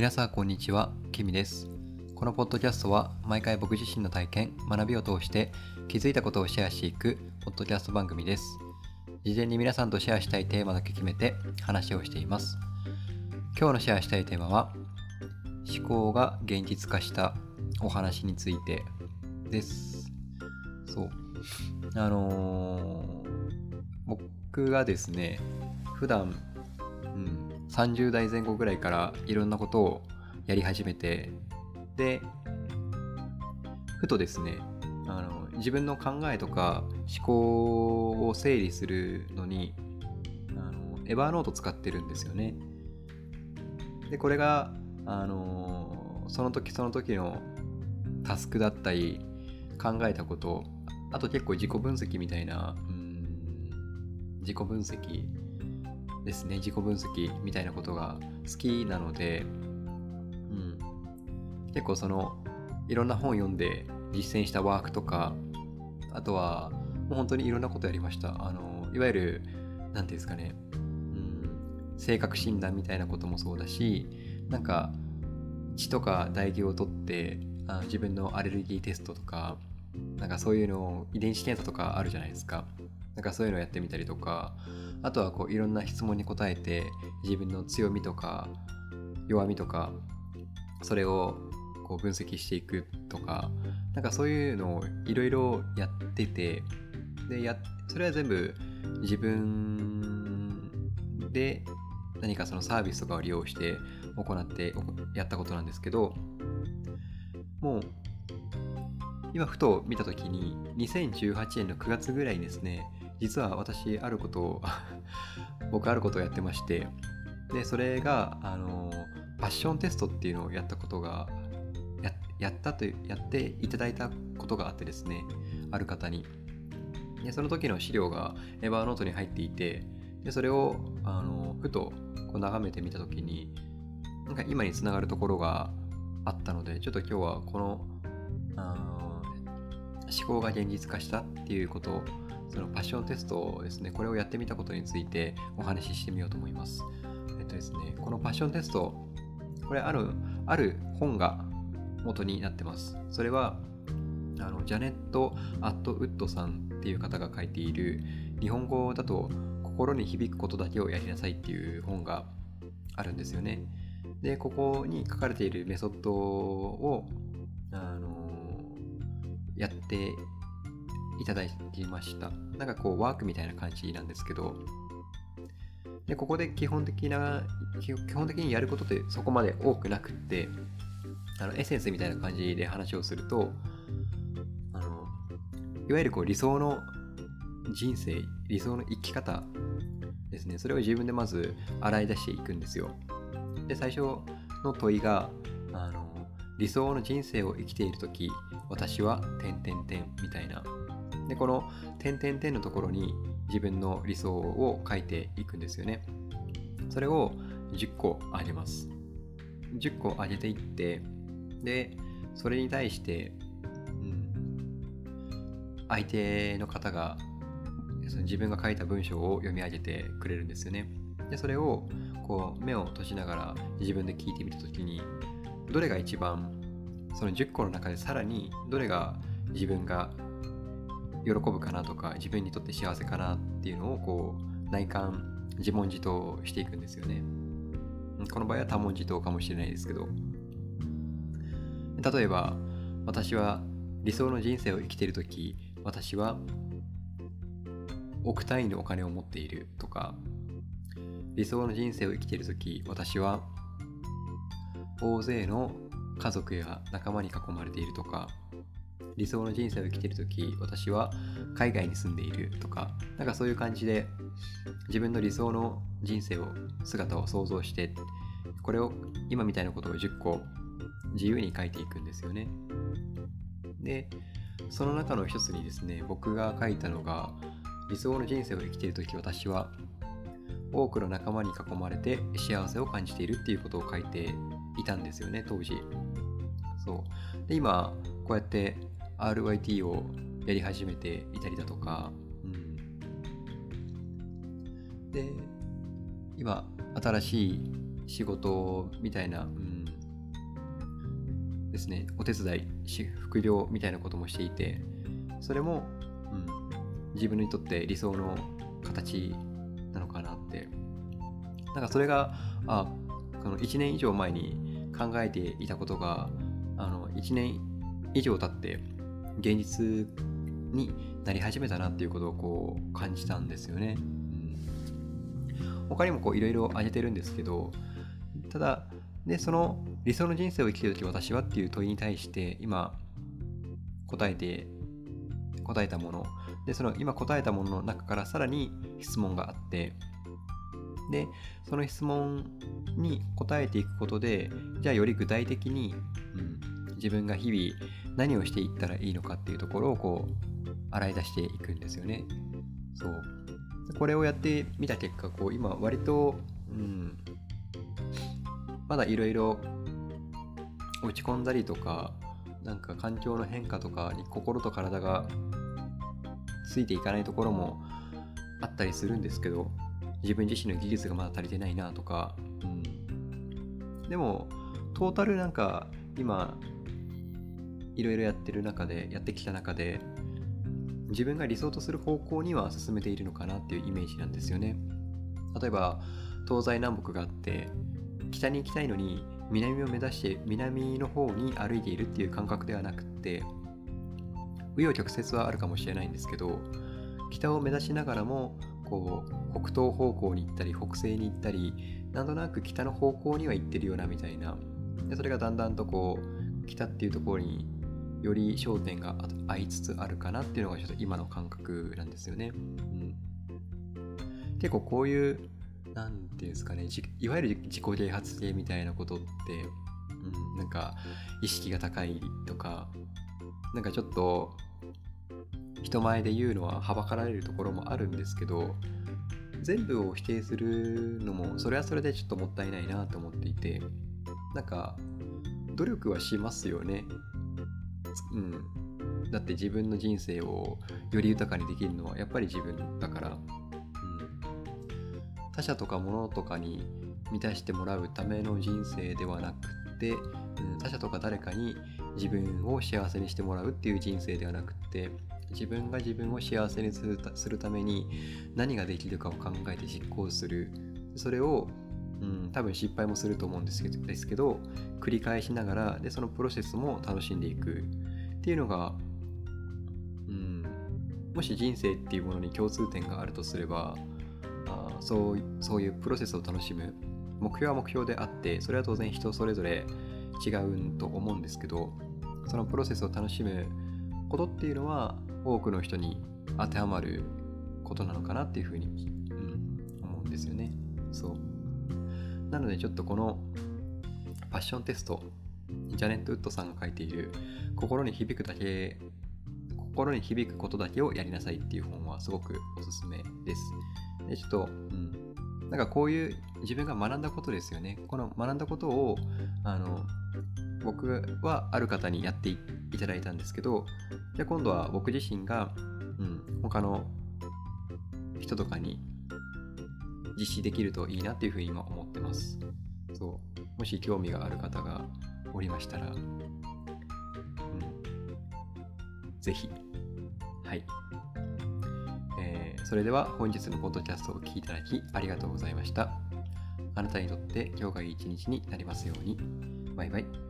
皆さんこんにちは、キミです。このポッドキャストは毎回僕自身の体験、学びを通して気づいたことをシェアしていくポッドキャスト番組です。事前に皆さんとシェアしたいテーマだけ決めて話をしています。今日のシェアしたいテーマは思考が現実化したお話についてです。そう。あのー僕がですね、普段、30代前後ぐらいからいろんなことをやり始めて、で、ふとですね、あの自分の考えとか思考を整理するのに、あのエバーノート使ってるんですよね。で、これが、あのその時その時のタスクだったり、考えたこと、あと結構自己分析みたいな、うん自己分析ですね、自己分析みたいなことが好きなので、うん、結構その、いろんな本読んで実践したワークとか、あとは、もう本当にいろんなことやりました。あの、いわゆる、なんていうんですかね、うん、性格診断みたいなこともそうだし、なんか、血とか唾液を取ってあ自分のアレルギーテストとかなんかそういうのを遺伝子検査とかあるじゃないですかなんかそういうのをやってみたりとかあとはこういろんな質問に答えて自分の強みとか弱みとかそれをこう分析していくとかなんかそういうのをいろいろやっててでやそれは全部自分で何かそのサービスとかを利用して行ってやったことなんですけどもう今ふと見た時に2018年の9月ぐらいにですね実は私あることを 僕あることをやってましてでそれがあのパッションテストっていうのをやったことがやったとやっていただいたことがあってですねある方に。でその時の資料がエバーノートに入っていてでそれをあのふとこう眺めてみた時になんか今につながるところがあったのでちょっと今日はこのあの思考が現実化したっていうことそのパッションテストですねこれをやってみたことについてお話ししてみようと思います。えっとですねこのパッションテストこれあるある本が元になってます。それはあのジャネット・アットウッドさんっていう方が書いている日本語だと心に響くことだけをやりなさいっていう本があるんですよね。でここに書かれているメソッドをあのやっていただきました。なんかこうワークみたいな感じなんですけど。でここで基本的な基本的にやることってそこまで多くなくってあのエッセンスみたいな感じで話をするとあのいわゆるこう理想の人生理想の生き方ですね。それを自分でまず洗い出していくんですよ。で最初の問いがあの理想の人生を生きている時私は点々点みたいなでこの点々点のところに自分の理想を書いていくんですよね。それを10個あげます。10個上げていってでそれに対して、うん、相手の方がその自分が書いた文章を読み上げてくれるんですよね。でそれをこう目を閉じながら自分で聞いてみた時にどれが一番その10個の中でさらにどれが自分が喜ぶかなとか自分にとって幸せかなっていうのをこう内観自問自答していくんですよね。この場合は多問自答かもしれないですけど。例えば私は理想の人生を生きている時私は億単位のお金を持っているとか理想の人生を生きている時私は大勢の家族や仲間に囲まれているとか理想の人生を生きてる時私は海外に住んでいるとかなんかそういう感じで自分の理想の人生を姿を想像してこれを今みたいなことを10個自由に書いていくんですよね。でその中の一つにですね僕が書いたのが理想の人生を生きている時私は多くの仲間に囲まれて幸せを感じているっていうことを書いていたんですよね当時。そう。で今こうやって RYT をやり始めていたりだとか、うん、で今新しい仕事みたいな、うん、ですね、お手伝い、副業みたいなこともしていて、それも、うん、自分にとって理想の形なのかなって。なんかそれが、あ、この1年以上前に考えていたことが、あの、1年以上経って現実になり始めたなっていうことをこう感じたんですよね。うん、他にもいろいろ挙げてるんですけど、ただ、で、その理想の人生を生きてるとき私はっていう問いに対して今答えて答えたものでその今答えたものの中からさらに質問があってでその質問に答えていくことでじゃあより具体的に、うん、自分が日々何をしていったらいいのかっていうところをこう洗い出していくんですよね。そう。これをやってみた結果こう今割と、うん、まだいろいろ落ち込んだりとかなんか環境の変化とかに心と体がついていかないところもあったりするんですけど自分自身の技術がまだ足りてないなとか、うん、でもトータルなんか今いろいろやってる中でやってきた中で自分が理想とする方向には進めているのかなっていうイメージなんですよね。例えば東西南北があって北に行きたいのに南を目指して南の方に歩いているっていう感覚ではなくって紆余曲折はあるかもしれないんですけど北を目指しながらもこう北東方向に行ったり北西に行ったりなんとなく北の方向には行ってるようなみたいな。でそれがだんだんとこう北っていうところにより焦点が合いつつあるかなっていうのがちょっと今の感覚なんですよね。うん、結構こういう何て言うんですかねいわゆる自己啓発系みたいなことって、うん、なんか意識が高いとかなんかちょっと人前で言うのははばかられるところもあるんですけど全部を否定するのもそれはそれでちょっともったいないなと思っていてなんか努力はしますよねうん。だって自分の人生をより豊かにできるのはやっぱり自分だから。うん。他者とか物とかに満たしてもらうための人生ではなくて、うん、他者とか誰かに自分を幸せにしてもらうっていう人生ではなくて自分が自分を幸せにするするために何ができるかを考えて実行する。それを、うん、多分失敗もすると思うんですけどですけど繰り返しながらでそのプロセスも楽しんでいく。っていうのが、うん、もし人生っていうものに共通点があるとすればそうそういうプロセスを楽しむ目標は目標であってそれは当然人それぞれ違うと思うんですけどそのプロセスを楽しむことっていうのは多くの人に当てはまることなのかなっていうふうに、うん、思うんですよね。そうなのでちょっとこのパッションテストジャネット・ウッドさんが書いている心に響くだけ心に響くことだけをやりなさいっていう本はすごくおすすめですでちょっと、うん、なんかこういう自分が学んだことですよね。この学んだことを、あの、僕はある方にやっていただいたんですけど、じゃあ今度は僕自身が、うん、他の人とかに実施できるといいなっていうふうに今ます。そう。もし興味がある方がおりましたら、うん、ぜひ、はい。それでは本日のポッドキャストをお聴きいただきありがとうございました。あなたにとって今日がいい一日になりますように。バイバイ。